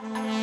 Mm-hmm.